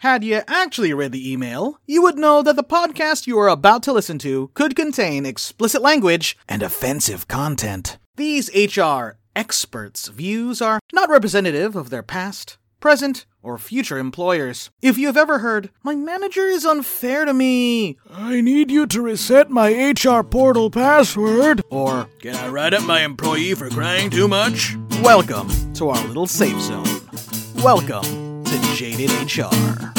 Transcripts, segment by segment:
Had you actually read the email, you would know that the podcast you are about to listen to could contain explicit language and offensive content. These HR experts' views are not representative of their past, present, or future employers. If you have ever heard, my manager is unfair to me, I need you to reset my HR portal password. or Can I write up my employee for crying too much? welcome to our little safe zone. Welcome Jaded HR.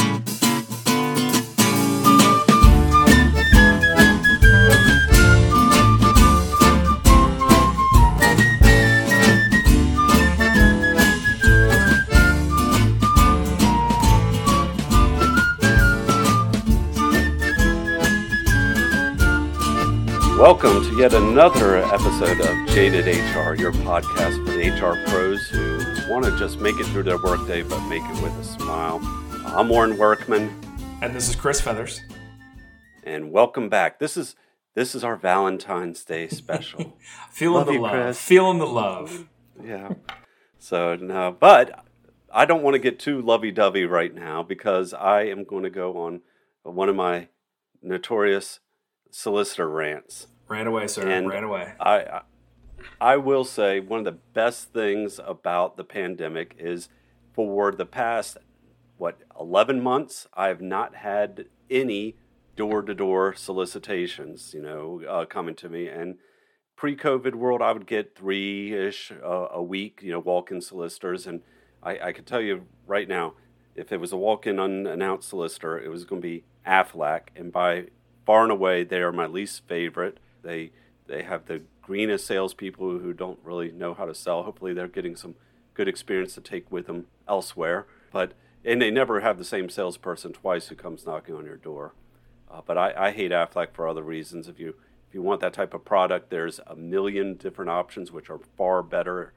Welcome to yet another episode of Jaded HR, your podcast for the HR pros who want to just make it through their workday but make it with a smile. I'm Warren Workman, And this is Chris Feathers. and welcome back. This is this is our Valentine's Day special. Feeling Love the you, love. Chris. Feeling the love. yeah. So no, but I don't want to get too lovey-dovey right now because I am going to go on one of my notorious solicitor rants. Ran away, sir. And Ran away. I, I I will say one of the best things about the pandemic is for the past what 11 months I've not had any door-to-door solicitations, you know, uh, coming to me. And pre-COVID world I would get 3ish uh, a week, you know, walk-in solicitors. And I, I can tell you right now if it was a walk-in unannounced solicitor, it was going to be Aflac. And by far and away they are my least favorite. They they have the greenest salespeople who don't really know how to sell. Hopefully, they're getting some good experience to take with them elsewhere. But and they never have the same salesperson twice who comes knocking on your door. Uh, but I, I hate Aflac for other reasons. If you if you want that type of product, there's a million different options which are far better.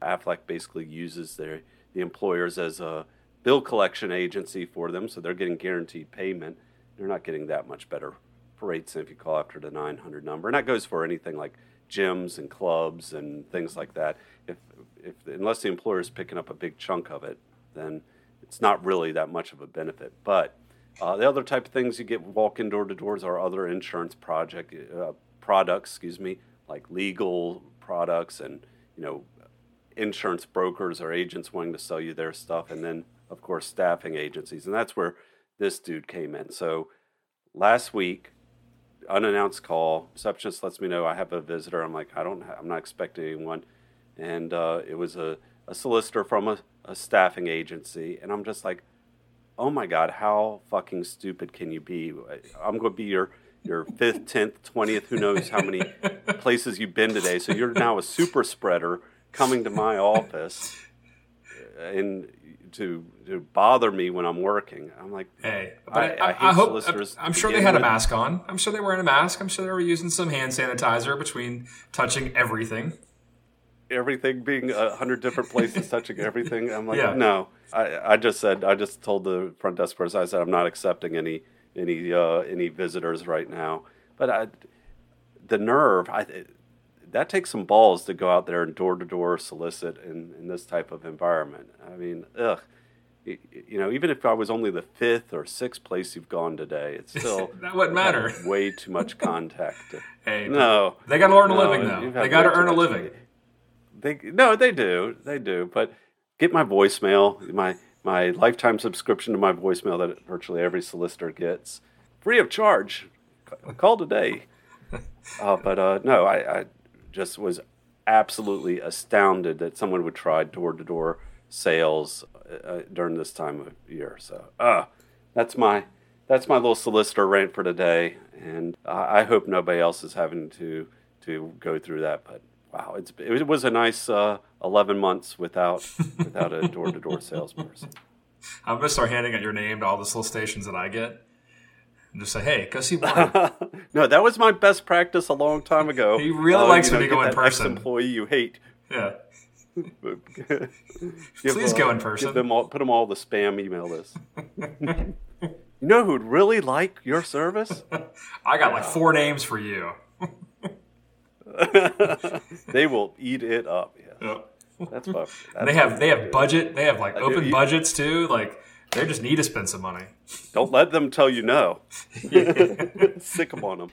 Aflac basically uses their the employers as a bill collection agency for them, so they're getting guaranteed payment. They're not getting that much better rates if you call after the 900 number, and that goes for anything like gyms and clubs and things like that. If, if unless the employer is picking up a big chunk of it, then it's not really that much of a benefit. But uh, the other type of things you get walk-in door to doors are other insurance project uh, products, excuse me, like legal products and you know insurance brokers or agents wanting to sell you their stuff, and then of course staffing agencies, and that's where this dude came in. So last week unannounced call. Receptionist lets me know I have a visitor. I'm like, I don't, ha- I'm not expecting anyone, and uh, it was a, a solicitor from a, a staffing agency, and I'm just like, oh my god, how fucking stupid can you be? I'm going to be your your fifth, tenth, twentieth, who knows how many places you've been today. So you're now a super spreader coming to my office, and to to bother me when I'm working. I'm like, Hey, but I- I, I I, hope. I'm sure they had a mask on. I'm sure they were wearing a mask. I'm sure they were using some hand sanitizer between touching everything. everything being a hundred different places touching everything. I'm like, Yeah. no. I, I just said I just told the front desk person I said I'm not accepting any any uh, any visitors right now. But I, the nerve, I that takes some balls to go out there and door to door solicit in, in this type of environment. I mean, ugh. You know, even if I was only the fifth or sixth place you've gone today, it's still That wouldn't matter. way too much contact. Hey, no, they got to earn a No, living though. They got to earn a living. They no, they do, they do. But get my voicemail, my my lifetime subscription to my voicemail that virtually every solicitor gets, free of charge. Call today. uh, but uh, no, I, I just was absolutely astounded that someone would try door to door sales uh, during this time of year. So, uh, that's my that's my little solicitor rant for today, and I, I hope nobody else is having to to go through that. But wow, it's it was a nice uh, eleven months without without a door to door salesperson. I'm gonna start handing out your name to all the solicitations that I get, and just say, "Hey, go see Warren." no, that was my best practice a long time ago. He really uh, likes when you go in person. Ex-employee you hate. yeah. Give, Please go uh, in person. Give them all, put them all the spam email list. you know who'd really like your service? I got like four names for you. they will eat it up. Yeah, Yep. that's. That's They have they have budget. They have like open You- budgets too. Like They just need to spend some money. Don't let them tell you no. Sick them on them.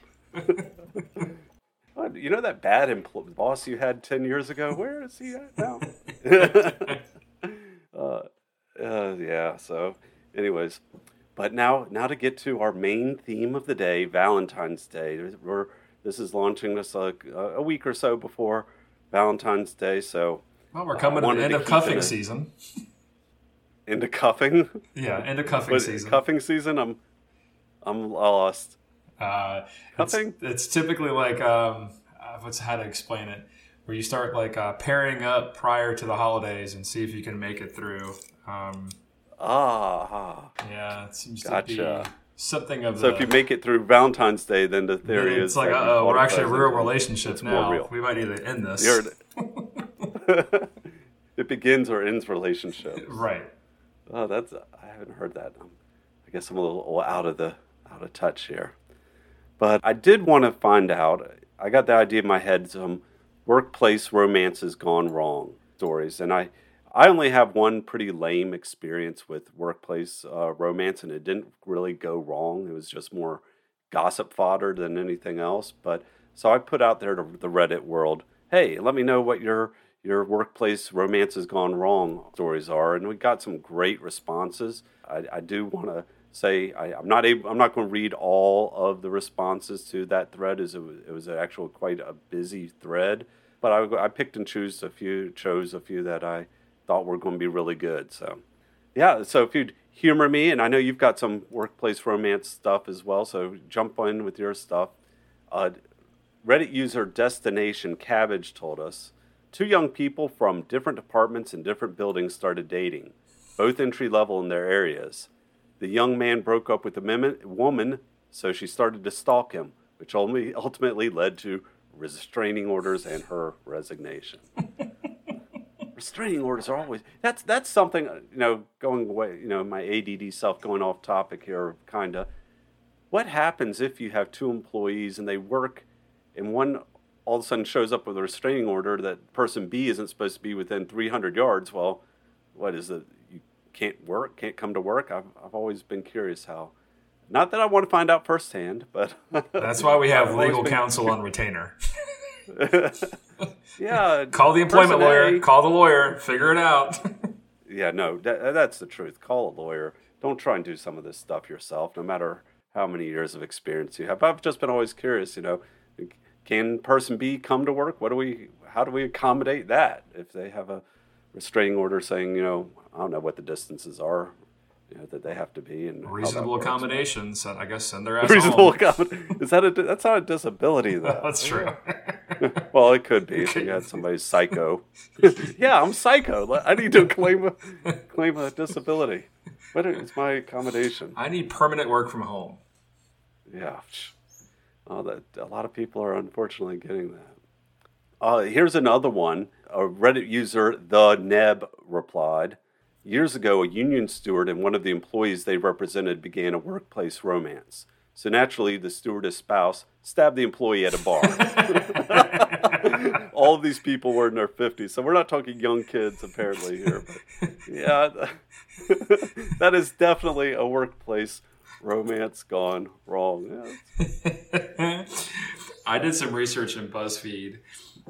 You know that bad empl- boss you had 10 years ago? Where is he at now? uh, uh, yeah, so, anyways. But now, now to get to our main theme of the day, Valentine's Day. We're, this is launching us a, a week or so before Valentine's Day, so Well, we're coming to the end to of cuffing season. Into cuffing. Yeah, into cuffing But season. Cuffing season, I'm, I'm lost. Uh, it's, Cuffing? it's typically like um, what's how to explain it, where you start like uh, pairing up prior to the holidays and see if you can make it through. Um, Ah, yeah, it seems to be something of so the. if you make it through Valentine's Day, then the theory it's is like, uh oh, we're actually a real relationship It's more now. real. We might need to end this. It begins or ends relationship. Right. Oh, that's I haven't heard that. I guess I'm a little out of the out of touch here. But I did want to find out. I got the idea in my head some workplace romances gone wrong stories, and I I only have one pretty lame experience with workplace uh, romance, and it didn't really go wrong. It was just more gossip fodder than anything else. But so I put out there to the Reddit world, hey, let me know what your your workplace romance has gone wrong stories are, and we got some great responses. I, I do want to say I, I'm not able, I'm not going to read all of the responses to that thread, as it was, it was actual quite a busy thread. But I, I picked and chose a few, chose a few that I thought were going to be really good. So yeah, so if you'd humor me, and I know you've got some workplace romance stuff as well, so jump in with your stuff. Uh, Reddit user Destination Cabbage told us two young people from different departments and different buildings started dating, both entry level in their areas. The young man broke up with the woman, so she started to stalk him, which only ultimately led to restraining orders and her resignation restraining orders are always that's that's something uh, you know going away you know my ADD self going off topic here kind of what happens if you have two employees and they work and one all of a sudden shows up with a restraining order that person B isn't supposed to be within 300 yards well what is it you can't work can't come to work I've, I've always been curious how not that I want to find out firsthand but That's why we have legal counsel on retainer. yeah Call the employment lawyer. A- Call the lawyer. Figure it out. Yeah, no, that, that's the truth. Call a lawyer. Don't try and do some of this stuff yourself, no matter how many years of experience you have. I've just been always curious, you know, can person B come to work? What do we, how do we accommodate that if they have a restraining order saying, you know, I don't know what the distances are, you know, that they have to be and Reasonable accommodations. I guess send their ass Reasonable accommodation. Is that a? That's not a disability though. That's true. Well, it could be if you had somebody psycho. yeah, I'm psycho. I need to claim a claim a disability. What is my accommodation? I need permanent work from home. Yeah. Oh, that a lot of people are unfortunately getting that. Uh, here's another one. A Reddit user, the Neb, replied. Years ago, a union steward and one of the employees they represented began a workplace romance. So naturally, the stewardess spouse stabbed the employee at a bar. All of these people were in their 50s, so we're not talking young kids apparently here. Yeah, that is definitely a workplace romance gone wrong. Yeah, I did some research in BuzzFeed,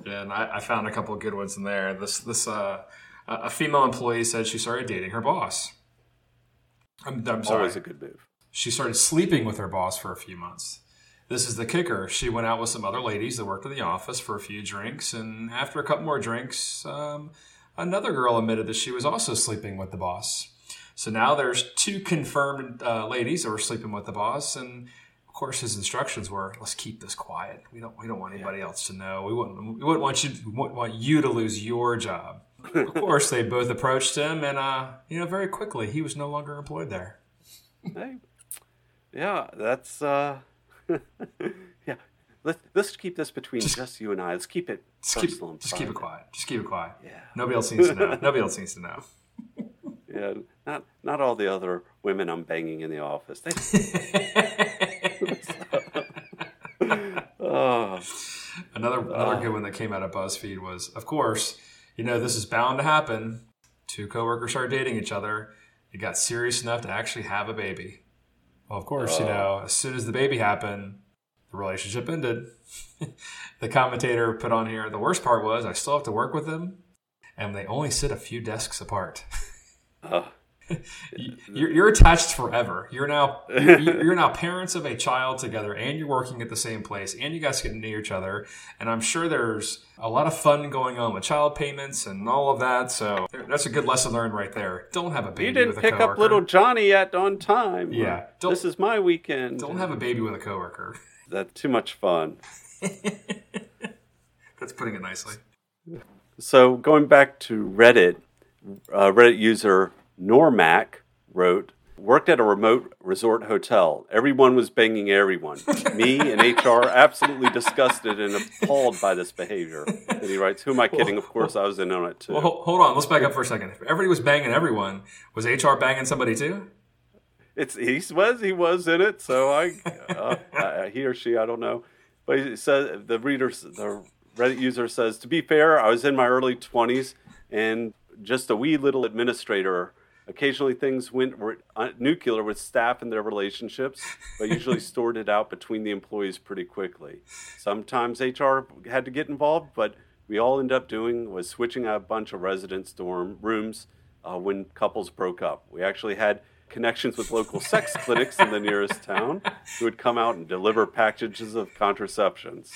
and I, I found a couple of good ones in there. This this uh, a female employee said she started dating her boss. I'm, I'm sorry. always a good move. She started sleeping with her boss for a few months. This is the kicker. She went out with some other ladies that worked in the office for a few drinks, and after a couple more drinks, um, another girl admitted that she was also sleeping with the boss. So now there's two confirmed uh, ladies that were sleeping with the boss, and of course his instructions were, "Let's keep this quiet. We don't we don't want anybody else to know. We wouldn't we wouldn't want you wouldn't want you to lose your job." of course, they both approached him, and uh, you know very quickly he was no longer employed there. Hey, yeah, that's uh, yeah. Let's let's keep this between just, you and I. Let's keep it Just keep, personal. just keep it quiet. Just keep it quiet. Yeah. Nobody else needs to know. Nobody else needs to know. Yeah, not not all the other women I'm banging in the office. They, oh, Another another oh. good one that came out of BuzzFeed was, of course, you know this is bound to happen. Two coworkers start dating each other. It got serious enough to actually have a baby. Well, of course, you oh. know, as soon as the baby happened, the relationship ended. the commentator put on here the worst part was I still have to work with them, and they only sit a few desks apart. Oh, you're, you're attached forever. You're now you're now parents of a child together, and you're working at the same place, and you guys get to know each other. And I'm sure there's a lot of fun going on with child payments and all of that. So that's a good lesson learned right there. Don't have a baby you didn't pick coworker. up little Johnny yet on time. Yeah, This is my weekend. Don't have a baby with a coworker. That's too much fun. That's putting it nicely. So going back to Reddit, uh, Reddit user Normac wrote, "Worked at a remote resort hotel. Everyone was banging everyone. Me and HR absolutely disgusted and appalled by this behavior." And he writes, "Who am I kidding? Of course, I was in on it too." Well, hold on. Let's back up for a second. If everybody was banging everyone, was HR banging somebody too? It's he was he was in it, so I uh, uh, he or she I don't know, but he says the reader the Reddit user says to be fair, I was in my early twenties and just a wee little administrator. Occasionally things went were uh, nuclear with staff and their relationships, but usually stored it out between the employees pretty quickly. Sometimes HR had to get involved, but we all ended up doing was switching out a bunch of residence dorm rooms uh, when couples broke up. We actually had connections with local sex clinics in the nearest town who would come out and deliver packages of contraceptions.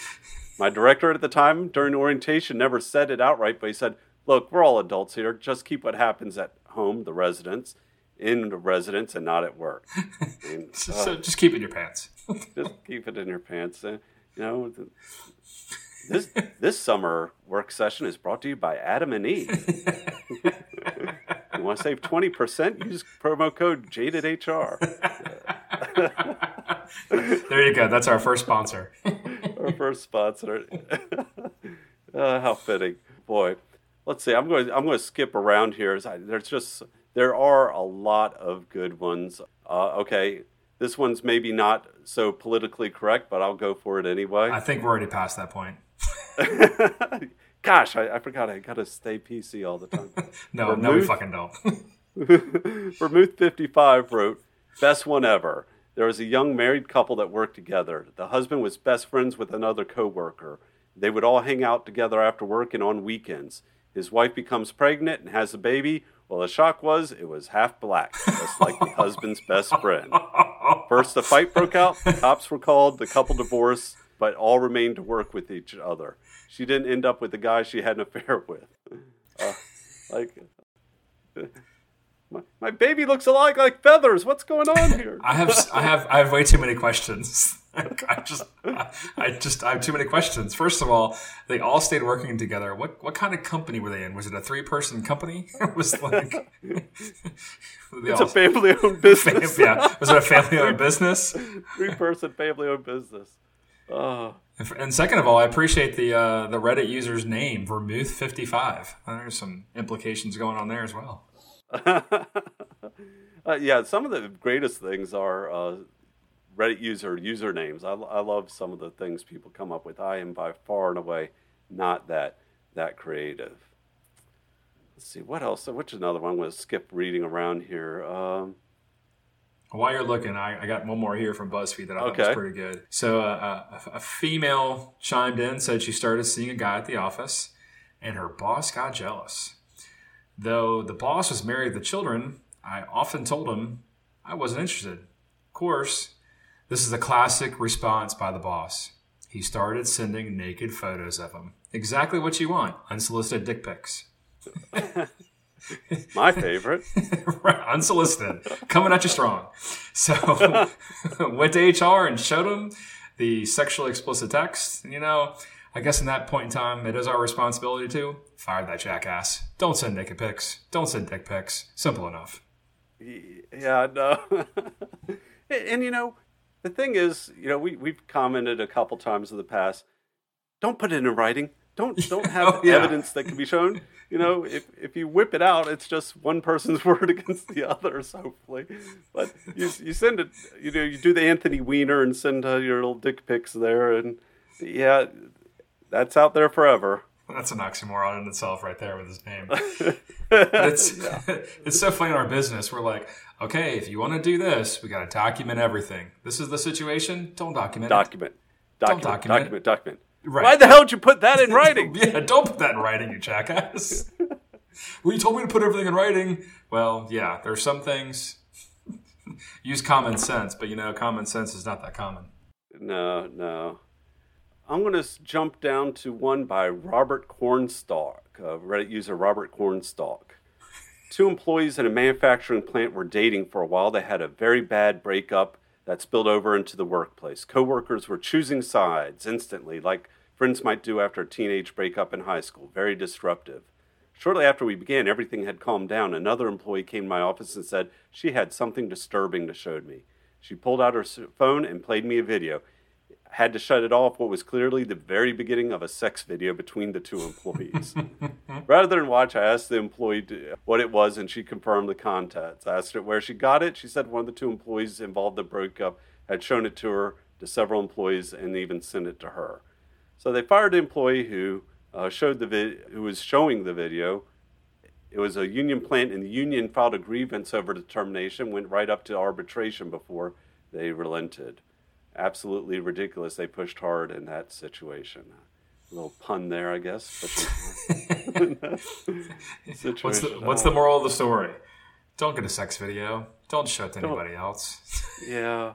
My director at the time during orientation never said it outright, but he said, Look, we're all adults here. Just keep what happens at home, the residence, in the residence, and not at work. So, uh, just keep it in your pants. just keep it in your pants. Uh, you know, th- this this summer work session is brought to you by Adam and Eve. you want to save twenty percent? Use promo code JadedHR. There you go. That's our first sponsor. Our first sponsor. uh, how fitting, boy. Let's see. I'm going. I'm going to skip around here. There's just there are a lot of good ones. Uh, okay, this one's maybe not so politically correct, but I'll go for it anyway. I think we're already past that point. Gosh, I, I forgot I got to stay PC all the time. No, no, we fucking don't. Vermouth55 wrote, Best one ever. There was a young married couple that worked together. The husband was best friends with another coworker. They would all hang out together after work and on weekends. His wife becomes pregnant and has a baby. Well, the shock was it was half black, just like the husband's best friend. First, a fight broke out. The cops were called. The couple divorced, but all remained to work with each other. She didn't end up with the guy she had an affair with. Uh, like, my, my baby looks a lot like feathers. What's going on here? I have, I have, I have way too many questions. I just, I, I just, I have too many questions. First of all, they all stayed working together. What, what kind of company were they in? Was it a three-person company? it was like, It's all- a family-owned business. yeah. Was it a family-owned business? Three-person family-owned business. Oh, And And second of all, I appreciate the uh, the Reddit user's name, Vermouth55. There's some implications going on there as well. uh, yeah. Some of the greatest things are uh, Reddit user usernames. I, I love some of the things people come up with. I am by far and away not that that creative. Let's see what else. Which is another one? I'm going to skip reading around here. Um, While you're looking, I, I got one more here from BuzzFeed that I thought Okay. was pretty good. So uh, a, a female chimed in, said she started seeing a guy at the office, and her boss got jealous. Though the boss was married with children, I often told him I wasn't interested. Of course, this is a classic response by the boss. He started sending naked photos of him. Exactly what you want unsolicited dick pics. my favorite. Right, unsolicited, coming at you strong. So went to HR and showed them the sexually explicit text. And, you know, I guess in that point in time, it is our responsibility to fire that jackass. Don't send naked pics. Don't send dick pics. Simple enough. Yeah, no. and, and, you know, the thing is, you know, we we've commented a couple times in the past. Don't put it in writing. Don't don't have Oh, yeah. evidence that can be shown. You know, if if you whip it out, it's just one person's word against the others. Hopefully, but you you send it. You know, you do the Anthony Weiner and send uh, your little dick pics there, and yeah, that's out there forever. That's an oxymoron in itself, right there with his name. it's it's so funny in our business. We're like, okay, if you want to do this, we got to document everything. This is the situation. Don't document it. Document. Document. document. Document. Document. Right. Why the hell did you put that in writing? Yeah, don't put that in writing, you jackass. well, you told me to put everything in writing. Well, yeah, there's some things. Use common sense, but you know, common sense is not that common. No, no. I'm going to jump down to one by Robert Cornstalk, uh, Reddit user Robert Cornstalk. Two employees in a manufacturing plant were dating for a while. They had a very bad breakup that spilled over into the workplace. Coworkers were choosing sides instantly, like friends might do after a teenage breakup in high school. Very disruptive. Shortly after we began, everything had calmed down. Another employee came to my office and said she had something disturbing to show me. She pulled out her phone and played me a video. Had to shut it off what was clearly the very beginning of a sex video between the two employees. Rather than watch, I asked the employee what it was, and she confirmed the contents. I asked her where she got it. She said one of the two employees involved in the breakup had shown it to her, to several employees, and even sent it to her. So they fired the employee who uh, showed the vid- who was showing the video. It was a union plant, and the union filed a grievance over the termination. Went right up to arbitration before they relented. Absolutely ridiculous. They pushed hard in that situation. A little pun there, I guess. What's the, what's the moral of the story? Don't get a sex video. Don't show it to anybody else. Yeah.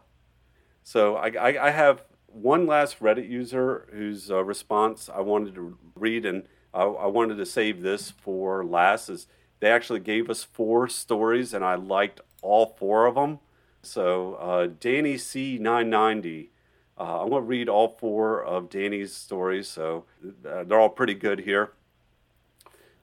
So I, I, I have one last Reddit user whose uh, response I wanted to read, and I, I wanted to save this for last. Is they actually gave us four stories, and I liked all four of them. So uh, Danny C990. Uh, I'm going to read all four of Danny's stories. So uh, they're all pretty good here.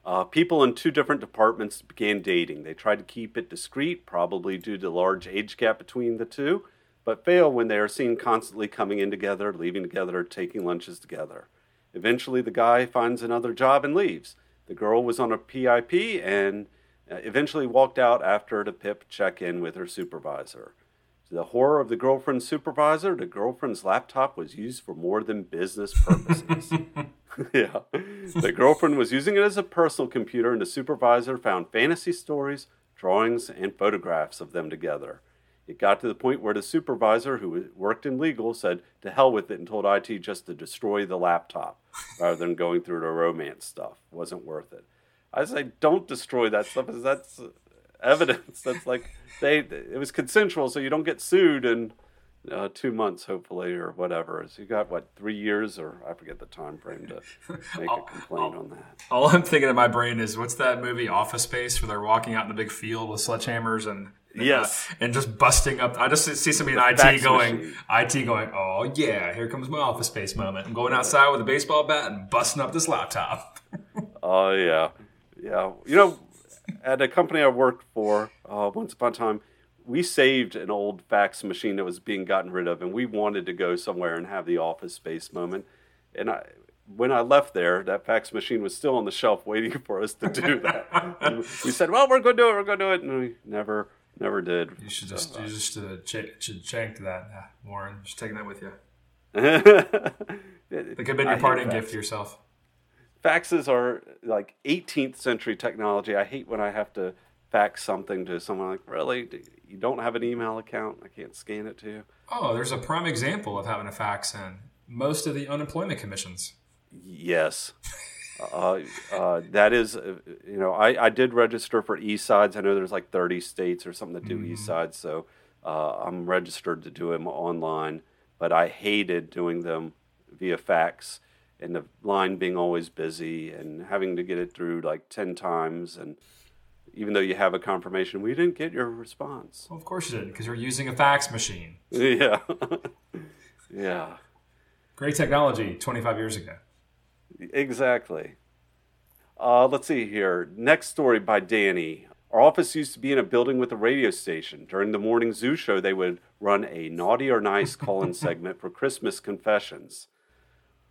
Uh, people in two different departments began dating. They tried to keep it discreet, probably due to the large age gap between the two, but fail when they are seen constantly coming in together, leaving together, taking lunches together. Eventually, the guy finds another job and leaves. The girl was on a PIP and Uh, eventually walked out after the PIP check in with her supervisor. To the horror of the girlfriend's supervisor, the girlfriend's laptop was used for more than business purposes. yeah. The girlfriend was using it as a personal computer, and the supervisor found fantasy stories, drawings, and photographs of them together. It got to the point where the supervisor, who worked in legal, said to hell with it and told IT just to destroy the laptop rather than going through the romance stuff. Wasn't worth it. I say, don't destroy that stuff, because that's evidence. That's like they it was consensual, so you don't get sued in uh, two months, hopefully, or whatever. So you got what three years, or I forget the time frame to make a complaint on that. All I'm thinking in my brain is what's that movie Office Space where they're walking out in the big field with sledgehammers and Yes. uh, and just busting up. I just see somebody in IT fax going, machine. IT going, oh yeah, here comes my Office Space moment. I'm going outside with a baseball bat and busting up this laptop. Oh yeah, yeah. You know, at a company I worked for uh, once upon a time, we saved an old fax machine that was being gotten rid of, and we wanted to go somewhere and have the office space moment. And I, when I left there, that fax machine was still on the shelf waiting for us to do that. We said, "Well, we're going to do it. We're going to do it," and we never, never did. You should just you just uh, ch- should chank that, uh, Warren. Just taking that with you. It could have been your parting gift to yourself. Faxes are like 18th century technology. I hate when I have to fax something to someone like, really? You don't have an email account? I can't scan it to you. Oh, there's a prime example of having a fax in most of the unemployment commissions. Yes. uh, uh, that is, uh, you know, I, I did register for E-Sides. I know there's like 30 states or something that do E-Sides, so uh, I'm registered to do them online. But I hated doing them via fax and the line being always busy and having to get it through like 10 times. And even though you have a confirmation, we didn't get your response. Well, of course you didn't because you're using a fax machine. yeah. yeah. Great technology 25 years ago. Exactly. Uh, let's see here. Next story by Danny. Our office used to be in a building with a radio station. During the morning zoo show, they would run a naughty or nice call in segment for Christmas confessions.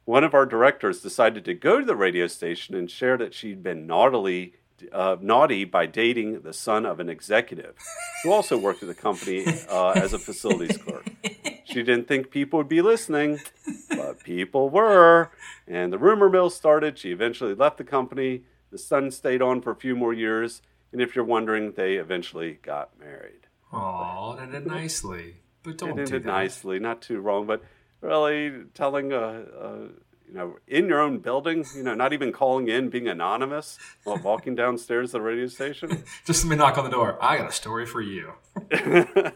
One of our directors decided to go to the radio station and share that she'd been naughtily uh, naughty by dating the son of an executive who also worked at the company uh, as a facilities clerk. She didn't think people would be listening, but People were. And the rumor mill started. She eventually left the company. The son stayed on for a few more years. And if you're wondering, they eventually got married. Oh, it ended nicely. But don't It do that. nicely, not too wrong, but really telling a, a you know in your own building, you know, not even calling in, being anonymous while walking downstairs to the radio station. Just let me knock on the door. I got a story for you.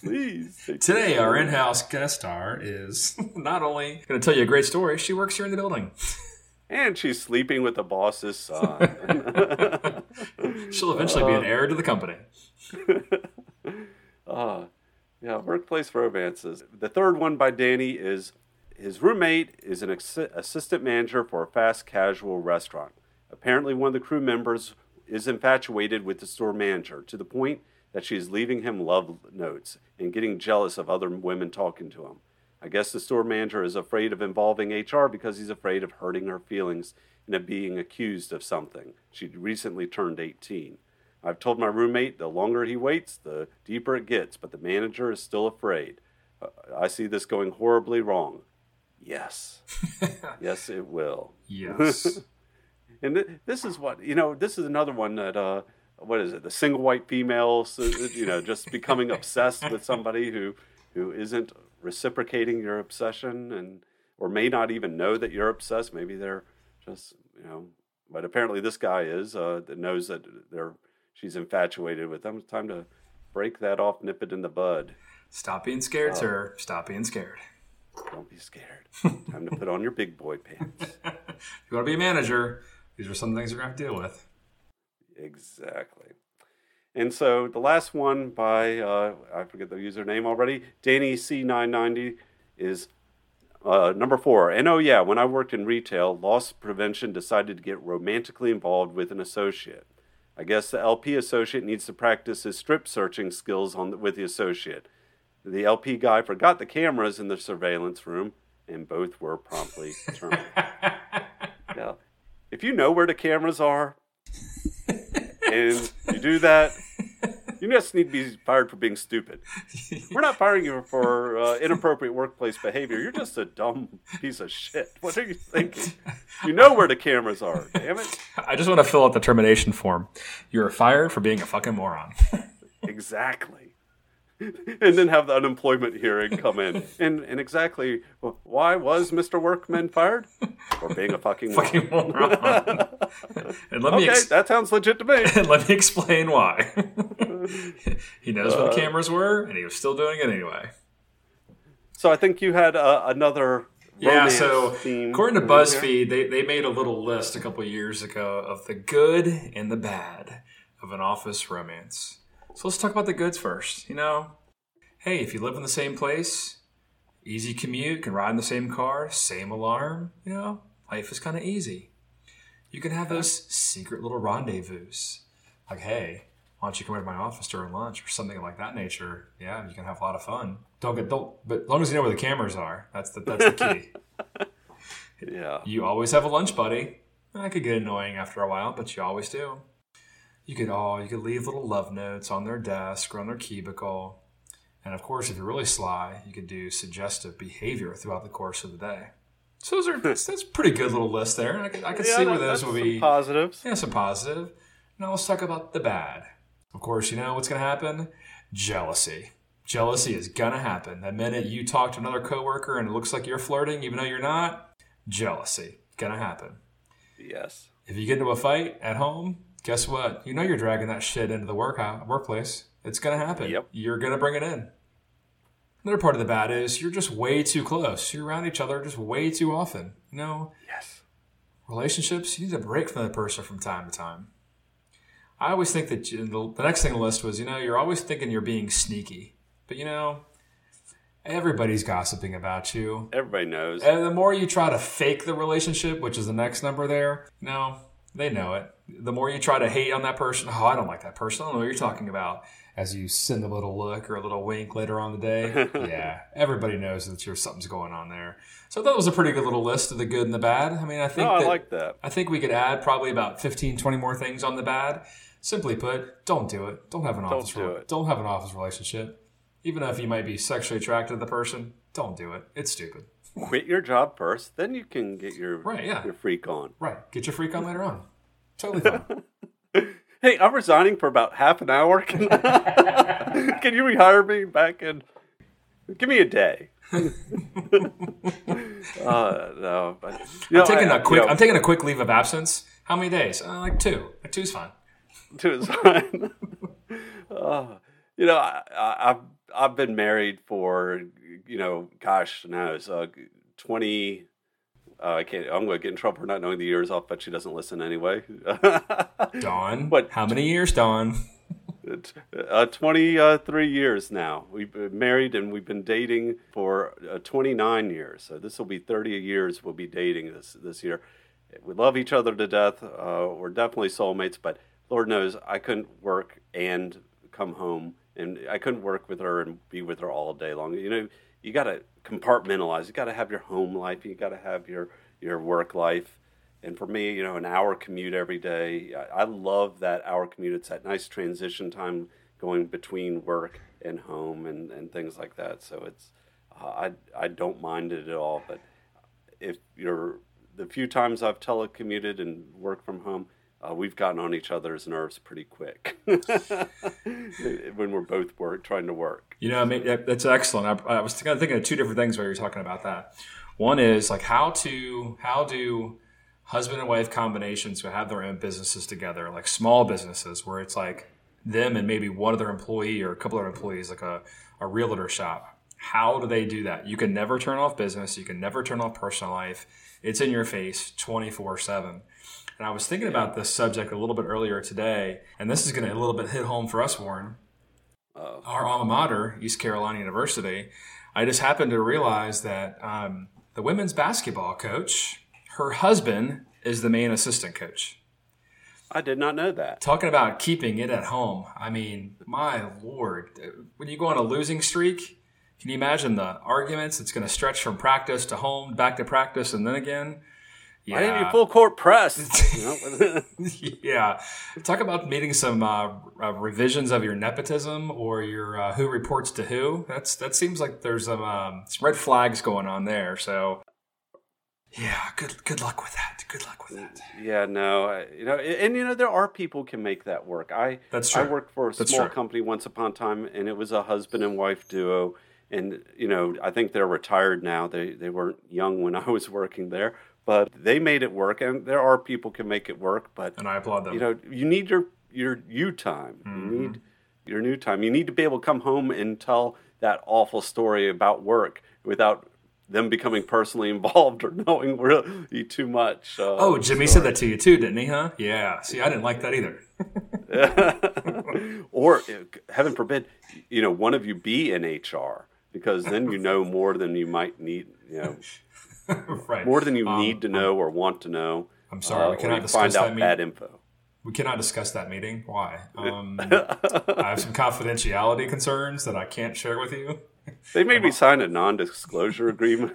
Please. Today, our in house guest star is not only going to tell you a great story, she works here in the building. And she's sleeping with the boss's son. She'll eventually be an heir to the company. uh, yeah, workplace romances. The third one by Danny is his roommate is an ex- assistant manager for a fast casual restaurant. Apparently, one of the crew members is infatuated with the store manager to the point that she is leaving him love notes and getting jealous of other women talking to him. I guess the store manager is afraid of involving HR because he's afraid of hurting her feelings and of being accused of something. She recently turned 18. I've told my roommate the longer he waits, the deeper it gets, but the manager is still afraid. Uh, I see this going horribly wrong. Yes. yes, it will. Yes. And th- this is what, you know, this is another one that, uh, what is it, the single white female, you know, just becoming obsessed with somebody who, who isn't reciprocating your obsession and, or may not even know that you're obsessed. Maybe they're just, you know, but apparently this guy is, uh, that knows that they're, she's infatuated with them. It's time to break that off, nip it in the bud. Stop being scared, sir. Stop being scared. Don't be scared. time to put on your big boy pants. If you want to be a manager, these are some things you're going to have to deal with. Exactly. And so the last one by, uh, I forget the username already, Danny C990 is uh, number four. And oh, yeah, when I worked in retail, loss prevention decided to get romantically involved with an associate. I guess the LP associate needs to practice his strip searching skills on the, with the associate. The LP guy forgot the cameras in the surveillance room, and both were promptly terminated. now, if you know where the cameras are, and you do that, you just need to be fired for being stupid. We're not firing you for uh, inappropriate workplace behavior. You're just a dumb piece of shit. What are you thinking? You know where the cameras are. Damn it! I just want to fill out the termination form. You're fired for being a fucking moron. Exactly. And then have the unemployment hearing come in. And, and exactly why was Mr. Workman fired? For being a fucking fucking moron. and let me Okay, ex- that sounds legit to me. and let me explain why. he knows Uh, where the cameras were, and he was still doing it anyway. So I think you had uh, another Yeah, so theme according to. BuzzFeed, they, they made a little list a couple years ago of the good and the bad of an office romance. So let's talk about the goods first. You know, hey, if you live in the same place, easy commute, can ride in the same car, same alarm, you know, life is kind of easy. You can have those secret little rendezvous. Like, hey, why don't you come over to my office during lunch or something like that nature? Yeah, you can have a lot of fun. Don't get don't, but as long as you know where the cameras are, that's the that's the key. Yeah. You always have a lunch buddy. That could get annoying after a while, but you always do. You could all you could leave little love notes on their desk or on their cubicle. And of course, if you're really sly, you could do suggestive behavior throughout the course of the day. So those are that's, that's a pretty good little list there. I could, I could Yeah, see where those would be positives. yeah, some positive. Now let's talk about the bad. Of course, you know what's going to happen? Jealousy. Jealousy is going to happen. The minute you talk to another coworker and it looks like you're flirting, even though you're not, jealousy. Going to happen. Yes. If you get into a fight at home, guess what? You know you're dragging that shit into the work uh, workplace. It's to happen. Yep. You're to bring it in. Another part of the bad is you're just way too close. You're around each other just way too often. You know, Yes. relationships, you need a break from the person from time to time. I always think that you- the, the next thing on the list was, you know, you're always thinking you're being sneaky. But, you know, everybody's gossiping about you. Everybody knows. And the more you try to fake the relationship, which is the next number there, you know, they know it. The more you try to hate on that person, oh, I don't like that person. I don't know what you're talking about. As you send them a little look or a little wink later on the day, yeah, everybody knows that there's something's going on there. So that was a pretty good little list of the good and the bad. I mean, I think No, I like that. I think we could add probably about 15, 20 more things on the bad. Simply put, don't do it. Don't have an office. do it. Don't have an office relationship. Even if you might be sexually attracted to the person, don't do it. It's stupid. Quit your job first, then you can get your Right, yeah. your freak on. Right. Get your freak on later on. Totally fine. Hey, I'm resigning for about half an hour. Can, can you rehire me back in? Give me a day. uh, no, but I'm taking I- a quick. You know, I'm taking a quick leave of absence. How many days? Uh, like two. Like two's fine. Two is fine. uh, you know, I, I, I've I've been married for you know, gosh, now it's uh, twenty. Uh, I can't. I'm going to get in trouble for not knowing the years off, but she doesn't listen anyway. Dawn. What? How many years, Dawn? uh, 23 years now. We've been married and we've been dating for uh, 29 years. So this will be 30 years we'll be dating this this year. We love each other to death. Uh, we're definitely soulmates, but Lord knows I couldn't work and come home and I couldn't work with her and be with her all day long. You know, you got to compartmentalize. You got to have your home life. You got to have your your work life. And for me, you know, an hour commute every day, I, I love that hour commute. It's that nice transition time going between work and home and, and things like that. So it's, uh, I, I don't mind it at all. But if you're, the few times I've telecommuted and worked from home, uh, we've gotten on each other's nerves pretty quick when we're both work trying to work. You know, I mean, that's excellent. I, I was kind of thinking of two different things while you were talking about that. One is like how to how do husband and wife combinations who have their own businesses together, like small businesses, where it's like them and maybe one other employee or a couple of employees, like a, a realtor shop. How do they do that? You can never turn off business. You can never turn off personal life. It's in your face 24 7. And I was thinking about this subject a little bit earlier today, and this is going to a little bit hit home for us, Warren our alma mater, East Carolina University, I just happened to realize that um, the women's basketball coach, her husband, is the main assistant coach. I did not know that. Talking about keeping it at home. I mean, my lord, when you go on a losing streak, can you imagine the arguments? It's going to stretch from practice to home, back to practice, and then again. Why didn't you full court press? Yeah. Talk about meeting some uh, uh, revisions of your nepotism or your uh, who reports to who. That's that seems like there's some, um, some red flags going on there. So, yeah, good good luck with that. Good luck with that. Yeah, no, I- you know, and, and, you know, there are people who can make that work. I That's true. I worked for a That's small true. company once upon a time, and it was a husband and wife duo. And you know, I think they're retired now. They they weren't young when I was working there, but they made it work. And there are people can make it work, but And I applaud them. you know, you need your your you time. Mm-hmm. You need your new time. You need to be able to come home and tell that awful story about work without them becoming personally involved or knowing really too much. Uh, oh, Jimmy said that to you too, didn't he? Huh? Yeah. See, I didn't like that either. or heaven forbid, you know, one of you be in HR because then you know more than you might need. You know, right. more than you Um, need to know or want to know. I'm sorry, we cannot discuss find that out meet- bad info. We cannot discuss that meeting. Why? Um, I have some confidentiality concerns that I can't share with you. They made me sign a non-disclosure agreement.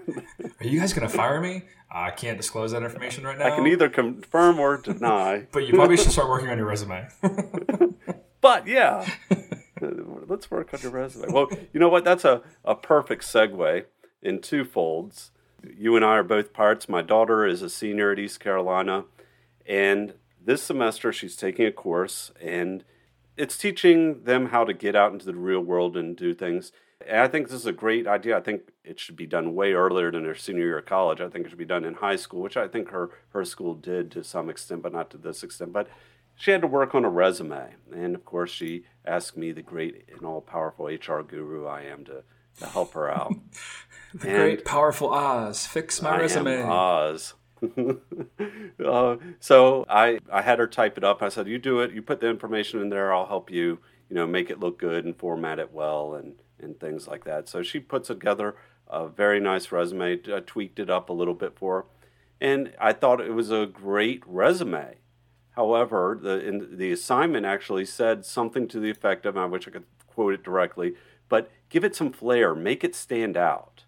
Are you guys going to fire me? I can't disclose that information right now. I can either confirm or deny. But you probably should start working on your resume. But yeah, let's work on your resume. Well, you know what? That's a, a perfect segue in two folds. You and I are both parts. My daughter is a senior at East Carolina, and this semester she's taking a course, and it's teaching them how to get out into the real world and do things. And I think this is a great idea. I think it should be done way earlier than their senior year of college. I think it should be done in high school, which I think her, her school did to some extent, but not to this extent. But she had to work on a resume. And of course, she asked me, the great and all powerful HR guru I am, to, to help her out. The great, powerful Oz. Fix my I resume. am Oz. uh, so I, I had her type it up. I said, "You do it. You put the information in there. I'll help you. You know, make it look good and format it well and and things like that." So she puts together a very nice resume. I tweaked it up a little bit for her, and I thought it was a great resume. However, the in, the assignment actually said something to the effect of, I wish I could quote it directly, but give it some flair, make it stand out.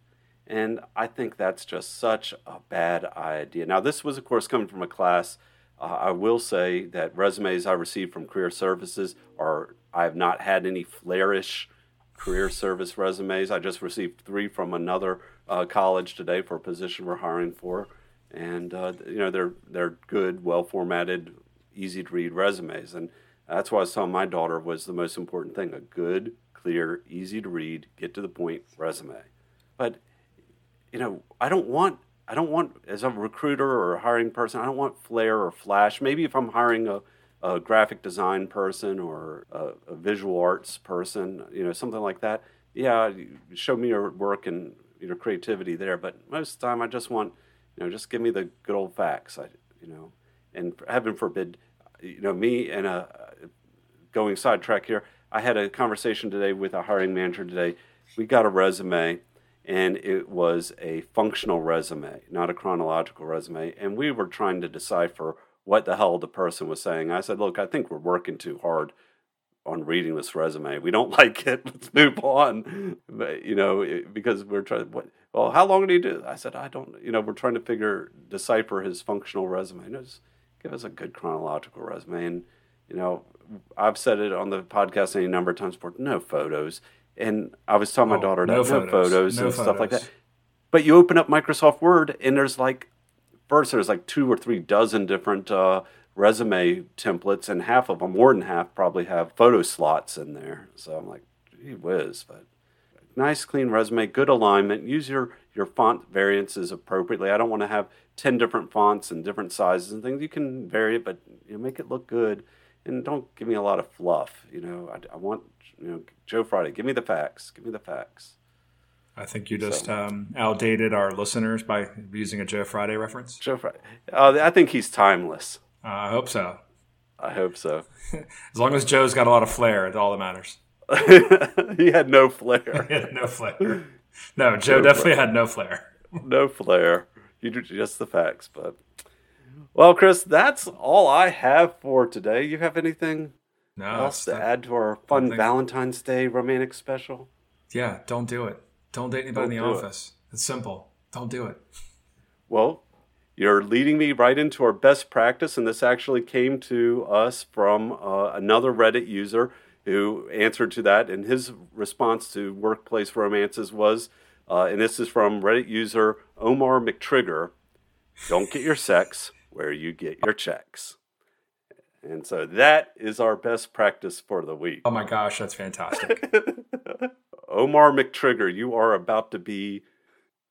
And I think that's just such a bad idea. Now, this was, of course, coming from a class. Uh, I will say that resumes I received from career services are, I have not had any flairish career service resumes. I just received three from another uh, college today for a position we're hiring for, and uh, you know they're they're good, well formatted, easy to read resumes, and that's why I was my daughter was the most important thing: a good, clear, easy to read, get to the point resume. But you know, I don't want I don't want as a recruiter or a hiring person, I don't want flair or flash. Maybe if I'm hiring a a graphic design person or a, a, visual arts person, you know, something like that. Yeah, show me your work and your creativity there. But most of the time, I just want, you know, just give me the good old facts. I, you know, and heaven forbid, you know, me and a going sidetrack here. I had a conversation today with a hiring manager today. We got a resume, and it was a functional resume, not a chronological resume, and we were trying to decipher what the hell the person was saying. I said, look, I think we're working too hard on reading this resume. We don't like it. Let's move on. But, you know, because we're trying. What? Well, how long did he do? I said, I don't. You know, we're trying to figure decipher his functional resume. No, just give us a good chronological resume. And you know, I've said it on the podcast any number of times before. No photos. And I was telling my oh, daughter, no, no photos, photos no and photos. stuff like that. But you open up Microsoft Word, and there's like first there's like two or three dozen different uh, resume templates, and half of them, more than half, probably have photo slots in there. So I'm like, gee whiz, but nice clean resume, good alignment. Use your your font variances appropriately. I don't want to have ten different fonts and different sizes and things. You can vary it, but you know, make it look good, and don't give me a lot of fluff. You know, I, I want you know Joe Friday. Give me the facts. Give me the facts. I think you just so. um, outdated our listeners by using a Joe Friday reference. Joe Friday. Uh, I think he's timeless. Uh, I hope so. I hope so. as long as Joe's got a lot of flair, it's all that matters. he had no flair. he had no flair. No, Joe no definitely flair. had no flair. no flair. You just the facts, but well, Chris, that's all I have for today. You have anything no, else to add to our fun Valentine's Day romantic special? Yeah, don't do it. Don't date anybody Don't in the office. It. It's simple. Don't do it. Well, you're leading me right into our best practice, and this actually came to us from uh, another Reddit user who answered to that, and his response to workplace romances was, uh, and this is from Reddit user Omar McTrigger, "Don't get your sex where you get your checks." And so that is our best practice for the week. Oh my gosh, that's fantastic. Omar McTrigger, you are about to be.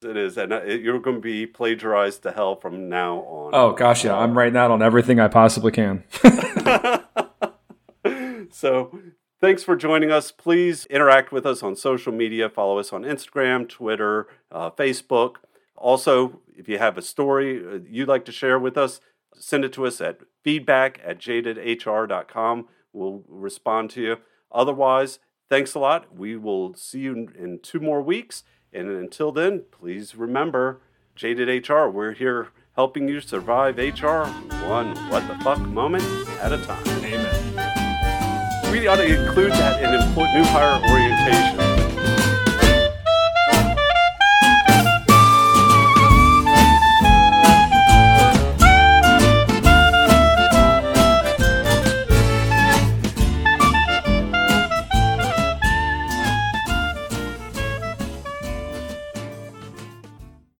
It is, and uh, you're going to be plagiarized to hell from now on. Oh gosh, yeah, I'm writing out on everything I possibly can. so, thanks for joining us. Please interact with us on social media. Follow us on Instagram, Twitter, uh, Facebook. Also, if you have a story uh, you'd like to share with us, send it to us at feedback at jadedhr.com. We'll respond to you. Otherwise, Thanks a lot. We will see you in two more weeks. And until then, please remember Jaded HR, we're here helping you survive HR one what the fuck moment at a time. Amen. We ought to include that in new hire orientation.